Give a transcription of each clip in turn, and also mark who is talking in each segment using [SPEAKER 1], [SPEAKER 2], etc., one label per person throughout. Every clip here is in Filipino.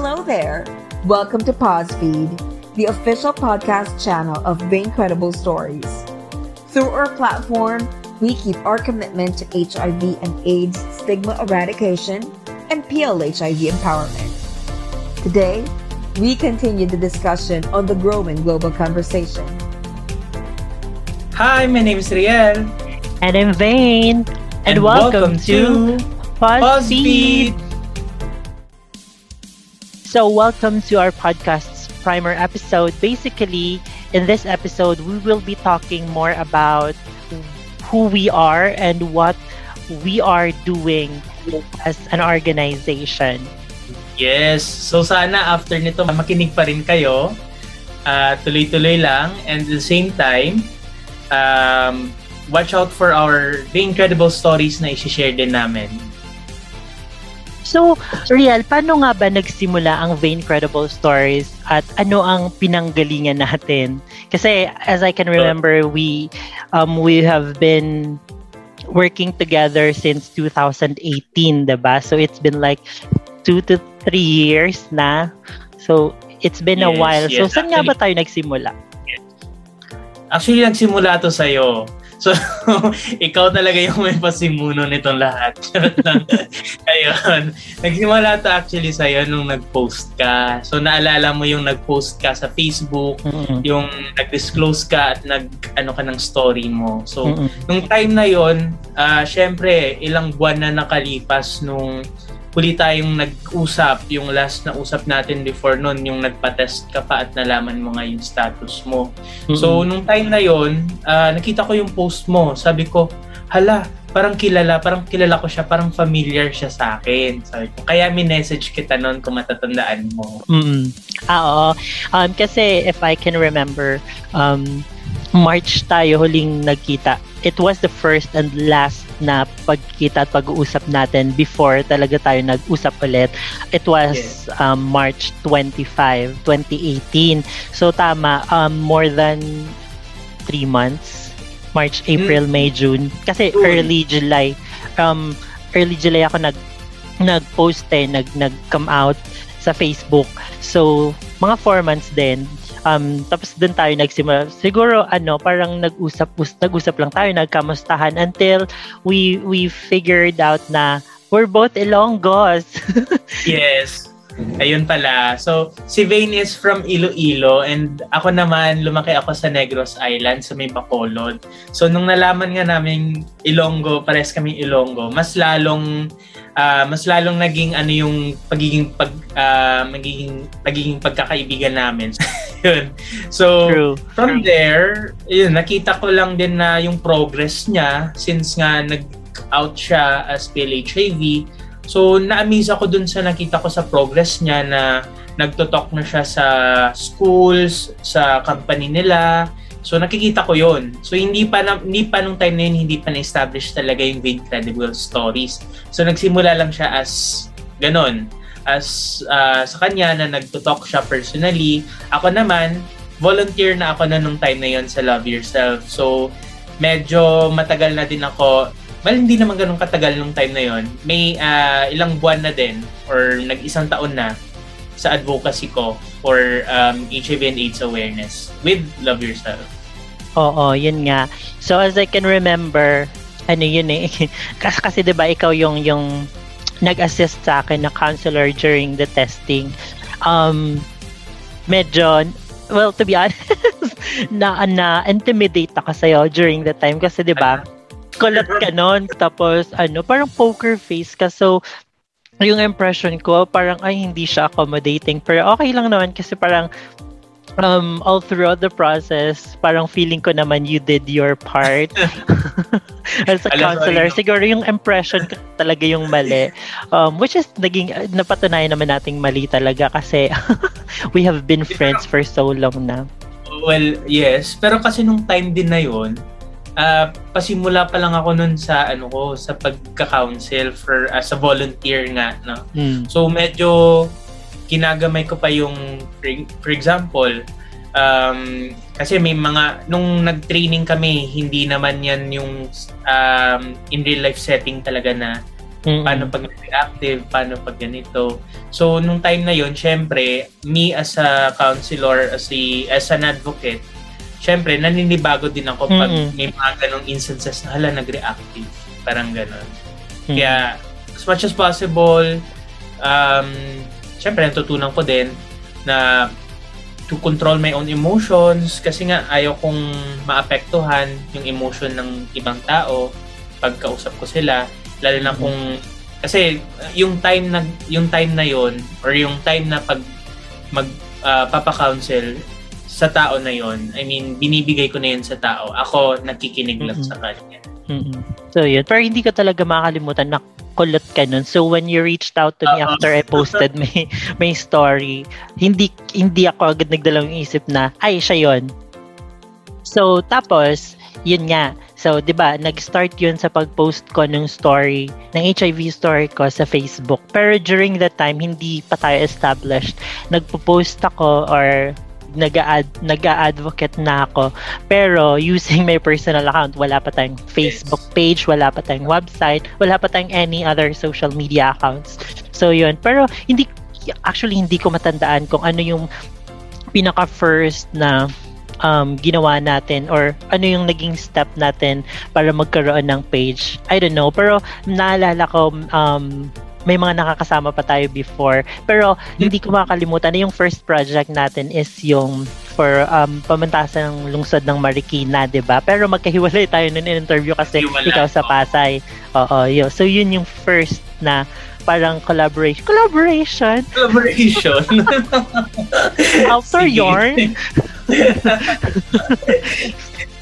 [SPEAKER 1] Hello there. Welcome to Pause Feed, the official podcast channel of The Incredible Stories. Through our platform, we keep our commitment to HIV and AIDS stigma eradication and PLHIV empowerment. Today, we continue the discussion on the growing global conversation.
[SPEAKER 2] Hi, my name is Riel.
[SPEAKER 3] And I'm Vane. And,
[SPEAKER 2] And
[SPEAKER 3] welcome,
[SPEAKER 2] welcome
[SPEAKER 3] to
[SPEAKER 2] BuzzFeed.
[SPEAKER 3] So, welcome to our podcast's primer episode. Basically, in this episode, we will be talking more about who we are and what we are doing as an organization.
[SPEAKER 2] Yes. So sana after nito makinig pa rin kayo. Ah, tuloy-tuloy lang and at the same time um, watch out for our the incredible stories na i-share din namin.
[SPEAKER 3] So, Riel, paano nga ba nagsimula ang Vain Credible Stories at ano ang pinanggalingan natin? Kasi as I can remember, we um we have been working together since 2018, 'di ba? So it's been like two to three years na. So it's been a
[SPEAKER 2] Yes,
[SPEAKER 3] while. So
[SPEAKER 2] yes.
[SPEAKER 3] saan nga ba tayo nagsimula?
[SPEAKER 2] Actually, nagsimula to sa'yo. So, ikaw talaga yung may pasimuno nitong lahat. Ayun. Nagsimula to actually sa'yo nung nag-post ka. So, naalala mo yung nag-post ka sa Facebook,
[SPEAKER 3] Mm-mm.
[SPEAKER 2] yung nag-disclose ka at nag ano ka ng story mo. So,
[SPEAKER 3] Mm-mm.
[SPEAKER 2] nung time na yon, ah syempre, ilang buwan na nakalipas nung huli tayong nag-usap, yung last na usap natin before nun, yung nagpa-test ka pa at nalaman mo nga yung status mo. So, nung time na yon, ah, nakita ko yung post mo. Sabi ko, hala, parang kilala, parang kilala ko siya, parang familiar siya sa akin. Sabi ko, kaya message kita nun kung matatandaan mo.
[SPEAKER 3] Mm. Ah, oo. Um, kasi if I can remember, um, March tayo huling nagkita. It was the first and last na pagkita at pag-uusap natin before talaga tayo nag-usap ulit. It was um, March 25, 2018. So tama, um, more than three months. March, April, May, June. Kasi
[SPEAKER 2] June.
[SPEAKER 3] early July. Um, early July ako nag nag-post eh, nag nag-come out sa Facebook. So, mga four months din. Um, tapos doon tayo nagsimula. Siguro ano, parang nag-usap nag-usap lang tayo, nagkamustahan until we we figured out na we're both Ilonggos.
[SPEAKER 2] Yes. Ayun pala. So, si Vane is from Iloilo and ako naman, lumaki ako sa Negros Island sa may Bacolod. So, nung nalaman nga namin Ilonggo, pares kami Ilonggo, mas lalong ah, mas lalong naging ano yung pagiging pag ah, magiging pagiging pagkakaibigan namin. yun. So,
[SPEAKER 3] True.
[SPEAKER 2] From there, yun, nakita ko lang din na yung progress niya since nga nag-out siya as PLHIV. So, na-amaze ako dun sa nakita ko sa progress niya na nagtotalk na siya sa schools, sa company nila. So, nakikita ko yon So, hindi pa, na, hindi pa nung time na yun, hindi pa na-establish talaga yung Vain Credible Stories. So, nagsimula lang siya as ganon. As ah, sa kanya na nagtotalk siya personally. Ako naman, volunteer na ako na nung time na yon sa Love Yourself. So, medyo matagal na din ako. Well, hindi naman ganun katagal nung time na yon. May ah, ilang buwan na din or nag-isang taon na sa advocacy ko for um, HIV and AIDS awareness with Love Yourself.
[SPEAKER 3] Oo, yun nga. So as I can remember, ano yun eh. kasi, kasi 'di ba ikaw yung yung nag-assist sa akin na counselor during the testing. Um medyo well to be honest na na intimidate ako sa during the time kasi 'di ba kulat ka nun. Tapos ano parang poker face ka. So yung impression ko parang ay hindi siya accommodating. Pero okay lang naman kasi parang um all throughout the process parang feeling ko naman you did your part as a
[SPEAKER 2] Alam,
[SPEAKER 3] counselor siguro yung impression talaga yung mali um which is naging napatunayan naman nating mali talaga kasi we have been friends for so long na
[SPEAKER 2] Well, yes. Pero kasi nung time din na yon, ah pasimula pa lang ako nun sa ano ko sa pagka-counsel for as a volunteer nga no.
[SPEAKER 3] Mm.
[SPEAKER 2] So medyo kinagamay ko pa yung for, for example um, kasi may mga nung nag-training kami hindi naman yan yung um, in real life setting talaga na
[SPEAKER 3] Mm-mm.
[SPEAKER 2] paano pag reactive, paano pag ganito. So, nung time na yon syempre, me as a counselor, as, a, as an advocate, syempre, naninibago din ako pag
[SPEAKER 3] Mm-mm.
[SPEAKER 2] may mga ganong instances na hala, nag-reactive. Parang ganon.
[SPEAKER 3] Mm.
[SPEAKER 2] Kaya, as much as possible, um, syempre, natutunan ko din na to control my own emotions kasi nga ayaw kong maapektuhan yung emotion ng ibang tao pagkausap ko sila. Lalo na kung kasi yung time na yung time na yon or yung time na pag mag uh, papa-counsel sa tao na yon I mean binibigay ko na yun sa tao. Ako nakikinig lang
[SPEAKER 3] Mhm.
[SPEAKER 2] sa kanya
[SPEAKER 3] Mm-mm. So yun, pero hindi ko talaga makakalimutan na kulot ka nun. So when you reached out to me
[SPEAKER 2] Oo.
[SPEAKER 3] after I posted my my story, hindi hindi ako agad nagdalawang isip na ay siya yon. So tapos yun nga. So 'di ba, nag-start yun sa pag-post ko ng story, ng HIV story ko sa Facebook. Pero during that time hindi pa tayo established. Nagpo-post ako or nag-a-ad, nag-advocate na ako pero using my personal account, wala pa tayong Facebook page, wala pa tayong website, wala pa tayong any other social media accounts. So yun. Pero hindi actually hindi ko matandaan kung ano yung pinaka first na um, ginawa natin or ano yung naging step natin para magkaroon ng page. I don't know. Pero naalala ko um, may mga nakakasama pa tayo before. Pero hindi ko makakalimutan na yung first project natin is yung for um, pamantasan ng lungsod ng Marikina, 'di ba? Pero magkahiwalay tayo nun in interview kasi
[SPEAKER 2] Hiwalay,
[SPEAKER 3] ikaw sa. Pasay. Oo, yun. So yun yung first na parang collaboration. Collaboration?
[SPEAKER 2] collaboration
[SPEAKER 3] After
[SPEAKER 2] Sige.
[SPEAKER 3] yarn?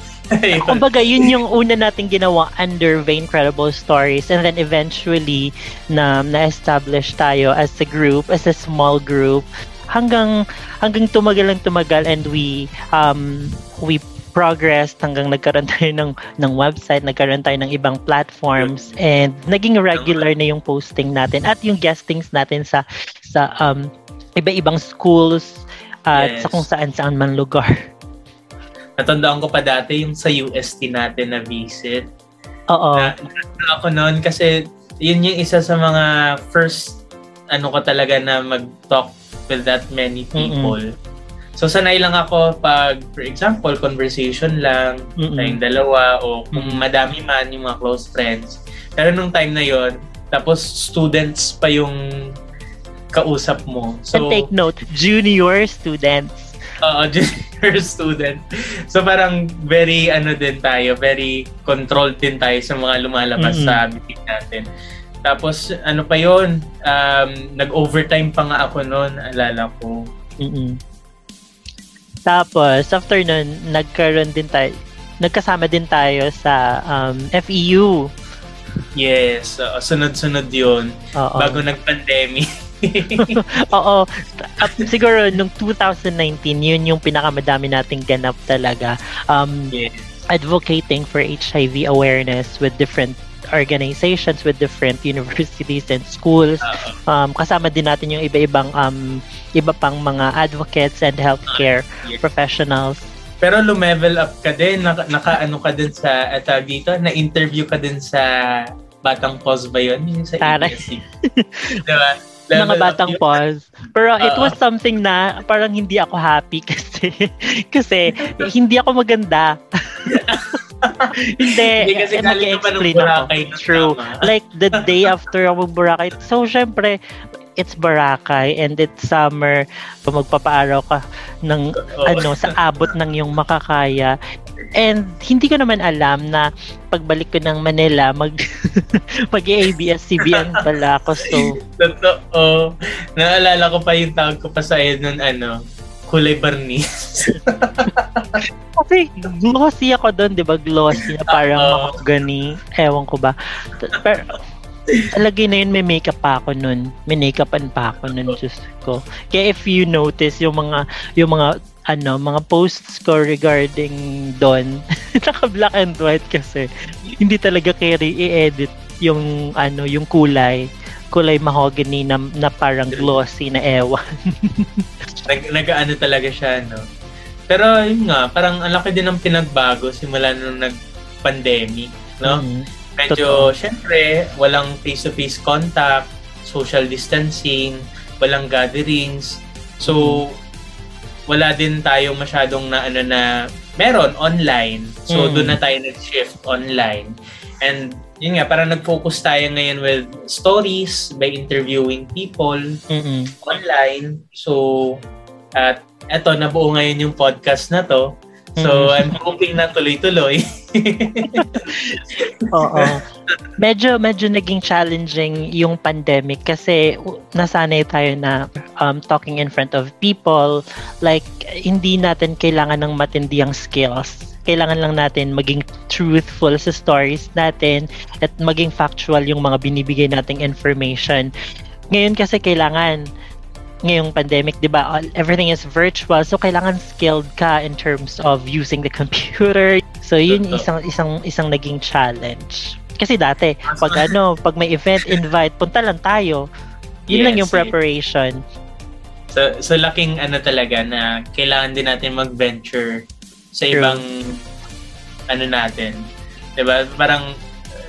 [SPEAKER 3] Kumbaga, yun yung una nating ginawa under The Incredible Stories and then eventually na na-establish tayo as a group, as a small group hanggang hanggang tumagal lang tumagal and we um we progressed hanggang nagkaroon tayo ng ng website, nagkaroon tayo ng ibang platforms and naging regular na yung posting natin at yung guestings natin sa sa um iba-ibang schools at
[SPEAKER 2] Yes.
[SPEAKER 3] sa kung saan-saan man lugar.
[SPEAKER 2] Natandaan ko pa dati yung sa UST natin na visit.
[SPEAKER 3] Oo.
[SPEAKER 2] Na, ako noon kasi yun yung isa sa mga first ano ko talaga na mag-talk with that many people. So sanay lang ako pag for example conversation lang
[SPEAKER 3] Mm-mm.
[SPEAKER 2] tayong dalawa o kung
[SPEAKER 3] Mm.
[SPEAKER 2] madami man yung mga close friends. Pero nung time na yon tapos students pa yung kausap mo. So
[SPEAKER 3] And take note, junior students.
[SPEAKER 2] Oo, junior student. So parang very ano din tayo, very controlled din tayo sa mga lumalabas
[SPEAKER 3] Mm-mm.
[SPEAKER 2] sa bibig natin. Tapos ano pa yon um, nag-overtime pa nga ako noon, alala ko.
[SPEAKER 3] Mm-mm. Tapos, after nun, nagkaroon din tayo, nagkasama din tayo sa um, FEU.
[SPEAKER 2] Yes, oo, sunod-sunod yon bago nag-pandemic.
[SPEAKER 3] Oo. Up, siguro, nung 2019, yun yung pinakamadami nating ganap talaga. Um,
[SPEAKER 2] yes.
[SPEAKER 3] advocating for HIV awareness with different organizations, with different universities and schools.
[SPEAKER 2] Oo.
[SPEAKER 3] Um, kasama din natin yung iba-ibang um, iba pang mga advocates and healthcare
[SPEAKER 2] Yes.
[SPEAKER 3] professionals.
[SPEAKER 2] Pero lumevel up ka din, naka, naka-ano ka din sa, at tawag dito, na-interview ka din sa Batang Pause ba yun? Yung sa
[SPEAKER 3] Taray.
[SPEAKER 2] Diba?
[SPEAKER 3] Mga batang pause. Pero it
[SPEAKER 2] Oo.
[SPEAKER 3] was something na parang hindi ako happy kasi kasi hindi ako maganda. hindi.
[SPEAKER 2] Hindi kasi Boracay
[SPEAKER 3] ako. True.
[SPEAKER 2] tama.
[SPEAKER 3] Like the day after ako Boracay. So syempre, it's Boracay and it's summer. Magpapaaraw ka ng
[SPEAKER 2] Oo.
[SPEAKER 3] ano sa abot ng yung makakaya. And hindi ko naman alam na pagbalik ko ng Manila, mag mag ABS-CBN pala ako. So,
[SPEAKER 2] Totoo. Naalala ko pa yung tawag ko pa sa iyo nun, ano, kulay barnis.
[SPEAKER 3] Kasi glossy ako doon, di ba? Glossy na parang
[SPEAKER 2] Oo.
[SPEAKER 3] mahogany. Ewan ko ba. Pero talagay na yun, may makeup pa ako nun. May makeupan pa ako nun, Diyos ko. Kaya if you notice yung mga, yung mga, ano, mga posts ko regarding doon, naka black and white kasi hindi talaga carry i-edit yung, ano, yung kulay kulay mahogany na, na parang glossy na ewan.
[SPEAKER 2] Nag, nag-ano talaga siya, no? Pero yun nga, parang ang laki din ng pinagbago simula nung nag-pandemic, no?
[SPEAKER 3] Mhm.
[SPEAKER 2] Medyo, syempre, walang face-to-face contact, social distancing, walang gatherings. So, wala din tayo masyadong na ano na meron online. So,
[SPEAKER 3] Mm.
[SPEAKER 2] doon na tayo nag-shift online. And yun nga, parang nag-focus tayo ngayon with stories by interviewing people
[SPEAKER 3] Mm-mm.
[SPEAKER 2] online. So, at eto, nabuo ngayon yung podcast na to. So,
[SPEAKER 3] Mm.
[SPEAKER 2] I'm hoping na tuloy-tuloy.
[SPEAKER 3] Oo. Medyo medyo naging challenging yung pandemic kasi nasanay tayo na um, talking in front of people like hindi natin kailangan ng matindiyang skills. Kailangan lang natin maging truthful sa stories natin at maging factual yung mga binibigay nating information. Ngayon kasi kailangan ngayong pandemic, 'di ba? all- Everything is virtual. So kailangan skilled ka in terms of using the computer. So yun isang isang isang naging challenge. Kasi dati, pag ano, pag may event invite, punta lang tayo. Yun lang
[SPEAKER 2] Yes,
[SPEAKER 3] yung
[SPEAKER 2] yes.
[SPEAKER 3] preparation.
[SPEAKER 2] So, so laking ano talaga na kailangan din natin mag-venture sa
[SPEAKER 3] True.
[SPEAKER 2] ibang ano natin. 'Di ba? Parang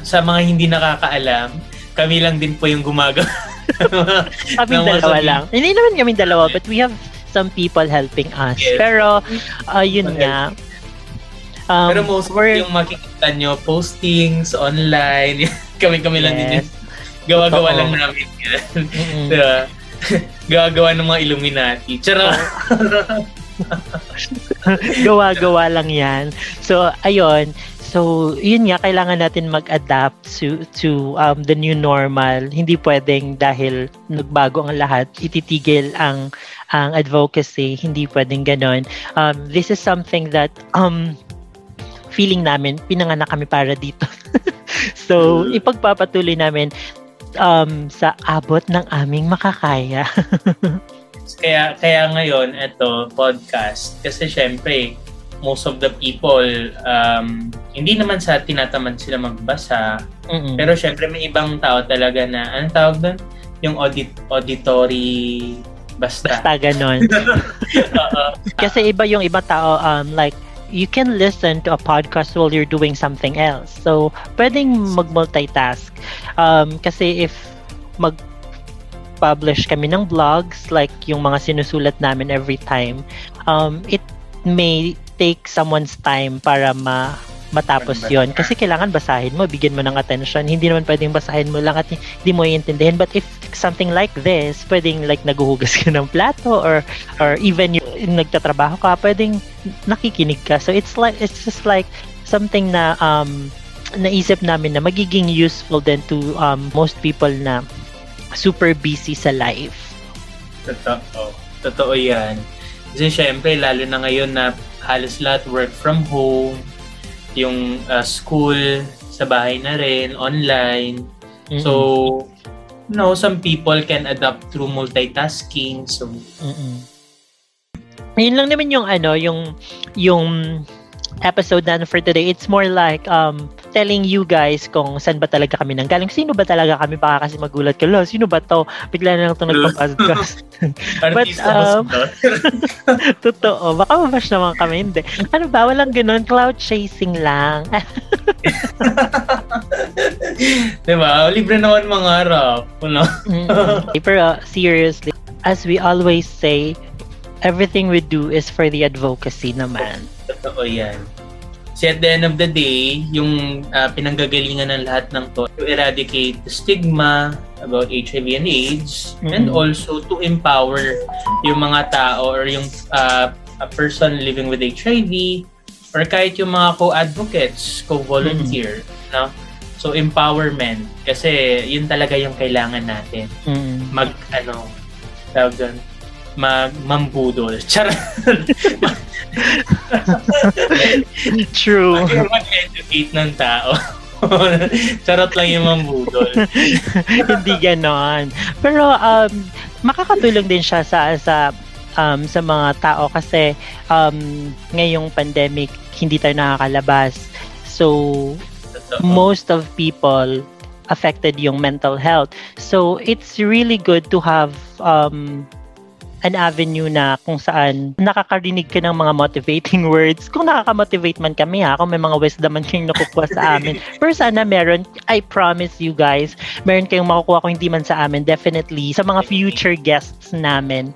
[SPEAKER 2] sa mga hindi nakakaalam, kami lang din po yung gumagawa.
[SPEAKER 3] Kaming dalawa lang. Hindi naman kaming dalawa, but we have some people helping us.
[SPEAKER 2] Yes.
[SPEAKER 3] Pero, uh, yun
[SPEAKER 2] Okay.
[SPEAKER 3] nga. Um,
[SPEAKER 2] Pero most
[SPEAKER 3] we're-
[SPEAKER 2] yung makikita nyo, postings online, kami-kami lang din yun.
[SPEAKER 3] Yes.
[SPEAKER 2] Gawa-gawa
[SPEAKER 3] Totoo.
[SPEAKER 2] lang namin yan.
[SPEAKER 3] Mm-mm.
[SPEAKER 2] Diba? Gawa-gawa ng mga Illuminati. Charot!
[SPEAKER 3] gawa-gawa lang yan. So, ayun. So, yun nga, kailangan natin mag-adapt to, to um, the new normal. Hindi pwedeng dahil nagbago ang lahat, ititigil ang ang advocacy. Hindi pwedeng ganon. Um, this is something that um, feeling namin, pinanganak kami para dito. so,
[SPEAKER 2] Mm.
[SPEAKER 3] ipagpapatuloy namin um, sa abot ng aming makakaya.
[SPEAKER 2] kaya kaya ngayon ito podcast kasi syempre most of the people um, hindi naman sa tinatamad sila magbasa
[SPEAKER 3] Mm-mm.
[SPEAKER 2] pero syempre may ibang tao talaga na anong tawag doon yung audit auditory basta,
[SPEAKER 3] Basta ganon. Kasi iba yung iba tao, um, like, you can listen to a podcast while you're doing something else. So, pwedeng mag-multitask. Um, kasi if mag publish kami ng blogs, like yung mga sinusulat namin every time, um, it may take someone's time para ma matapos yon kasi kailangan basahin mo, bigyan mo ng attention. Hindi naman pwedeng basahin mo lang at hindi mo iintindihan. But if something like this, pwedeng like naguhugas ka ng plato or or even yung, yung nagtatrabaho ka, pwedeng nakikinig ka. So it's like it's just like something na um naisip namin na magiging useful din to um, most people na super busy sa life.
[SPEAKER 2] Totoo. Totoo yan. Kasi syempre, lalo na ngayon na halos lahat work from home, yung uh, school sa bahay na rin, online.
[SPEAKER 3] Mm-mm.
[SPEAKER 2] So, you know, some people can adapt through multitasking. So,
[SPEAKER 3] Mm-mm. Yun lang naman yung ano, yung yung episode na for today. It's more like um telling you guys kung saan ba talaga kami nanggaling. Sino ba talaga kami? Baka kasi magulat ka, lo, sino ba to? Bigla na lang to nagpa-podcast.
[SPEAKER 2] artista
[SPEAKER 3] um,
[SPEAKER 2] ba
[SPEAKER 3] Totoo. Baka mabash naman kami. Hindi. Ano ba? Walang ganun. Cloud chasing lang.
[SPEAKER 2] diba? Libre naman mangarap. Ano?
[SPEAKER 3] Mm-mm. Pero seriously, as we always say, everything we do is for the advocacy naman.
[SPEAKER 2] Totoo yan. Kasi at the end of the day, yung ah, pinanggagalingan ng lahat ng to, to eradicate the stigma about HIV and AIDS, and
[SPEAKER 3] Mhm.
[SPEAKER 2] also to empower yung mga tao or yung ah, a person living with HIV or kahit yung mga co-advocates, co-volunteer, no? So, empowerment. Kasi yun talaga yung kailangan natin.
[SPEAKER 3] Mm.
[SPEAKER 2] Mag, ano, tawag doon, mag, mambudol. Charot!
[SPEAKER 3] True.
[SPEAKER 2] Ayaw mag-educate ng tao. Charot lang yung mambudol.
[SPEAKER 3] Hindi ganon. Pero um, makakatulong din siya sa sa um, sa mga tao kasi um, ngayong pandemic hindi tayo nakakalabas. So most of people affected yung mental health. So it's really good to have um, an avenue na kung saan nakakarinig ka ng mga motivating words. Kung nakaka-motivate man kami ha, kung may mga wisdom man kayong nakukuha sa amin. Pero sana meron, I promise you guys, meron kayong makukuha kung hindi man sa amin, definitely, sa mga future guests namin.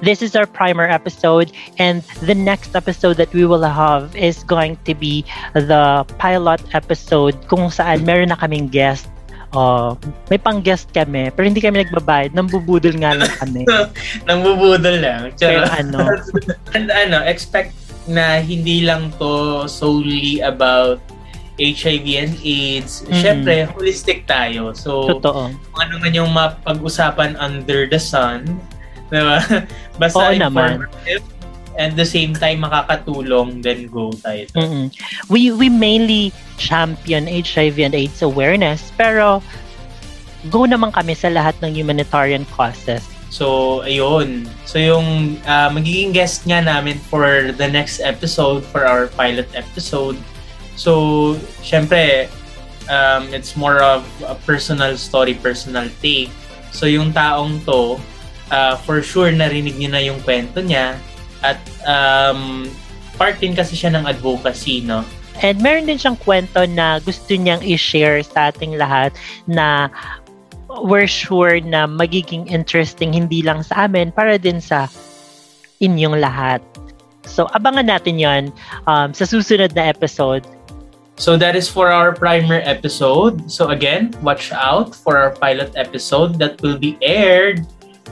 [SPEAKER 3] This is our primer episode, and the next episode that we will have is going to be the pilot episode kung saan meron na kaming guest Oh, may pang-guest kami, pero hindi kami nagbabayad. Nambubudol nga lang kami.
[SPEAKER 2] Nambubudol lang.
[SPEAKER 3] Pero ano.
[SPEAKER 2] And ano, expect na hindi lang to solely about HIV and AIDS. Mm-hmm. Siyempre, holistic tayo. So,
[SPEAKER 3] Totoo.
[SPEAKER 2] kung ano man yung mapag-usapan under the sun, diba? Basta
[SPEAKER 3] Oo naman.
[SPEAKER 2] And the same time makakatulong, then go tayo.
[SPEAKER 3] Mm-mm. We we mainly champion HIV and AIDS awareness, pero go naman kami sa lahat ng humanitarian causes.
[SPEAKER 2] So, ayun. So, yung uh, magiging guest nga namin for the next episode, for our pilot episode. So, syempre, um, it's more of a personal story, personal take. So, yung taong to, uh, for sure, narinig niyo na yung kwento niya at um, part din kasi siya ng advocacy, no?
[SPEAKER 3] And meron din siyang kwento na gusto niyang i-share sa ating lahat na we're sure na magiging interesting hindi lang sa amin, para din sa inyong lahat. So, abangan natin yon um, sa susunod na episode.
[SPEAKER 2] So that is for our primer episode. So again, watch out for our pilot episode that will be aired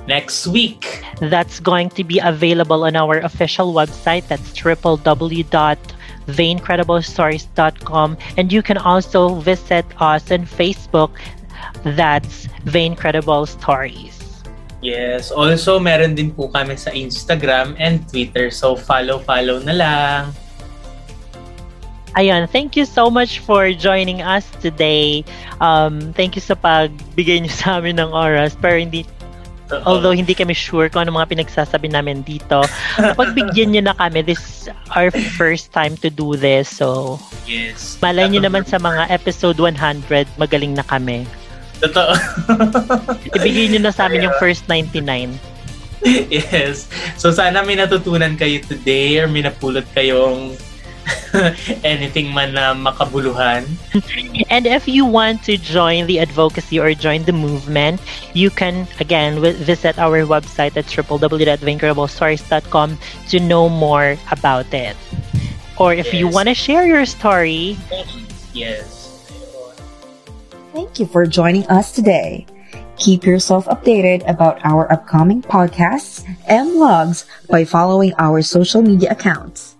[SPEAKER 2] next week.
[SPEAKER 3] That's going to be available on our official website. That's www.vaincrediblestories.com. And you can also visit us on Facebook. That's Vain Credible Stories.
[SPEAKER 2] Yes. Also, meron din po kami sa Instagram and Twitter. So, follow-follow na lang.
[SPEAKER 3] Ayun, thank you so much for joining us today. Um, thank you sa pagbigay niyo sa amin ng oras. Pero hindi. Although hindi kami sure kung ano mga pinagsasabi namin dito. Pagbigyan niyo na kami, this our first time to do this. So,
[SPEAKER 2] yes.
[SPEAKER 3] Malay niyo naman sa mga episode 100, magaling na kami.
[SPEAKER 2] Totoo.
[SPEAKER 3] Ibigay niyo na sa amin yung first 99.
[SPEAKER 2] Yes. So sana may natutunan kayo today or may napulot kayong anything man na makabuluhan.
[SPEAKER 3] And if you want to join the advocacy or join the movement, you can again visit our website at www.vinkerablestories.com to know more about it. Or if yes. you want to share your story,
[SPEAKER 2] yes.
[SPEAKER 1] Thank you for joining us today. Keep yourself updated about our upcoming podcasts and vlogs by following our social media accounts.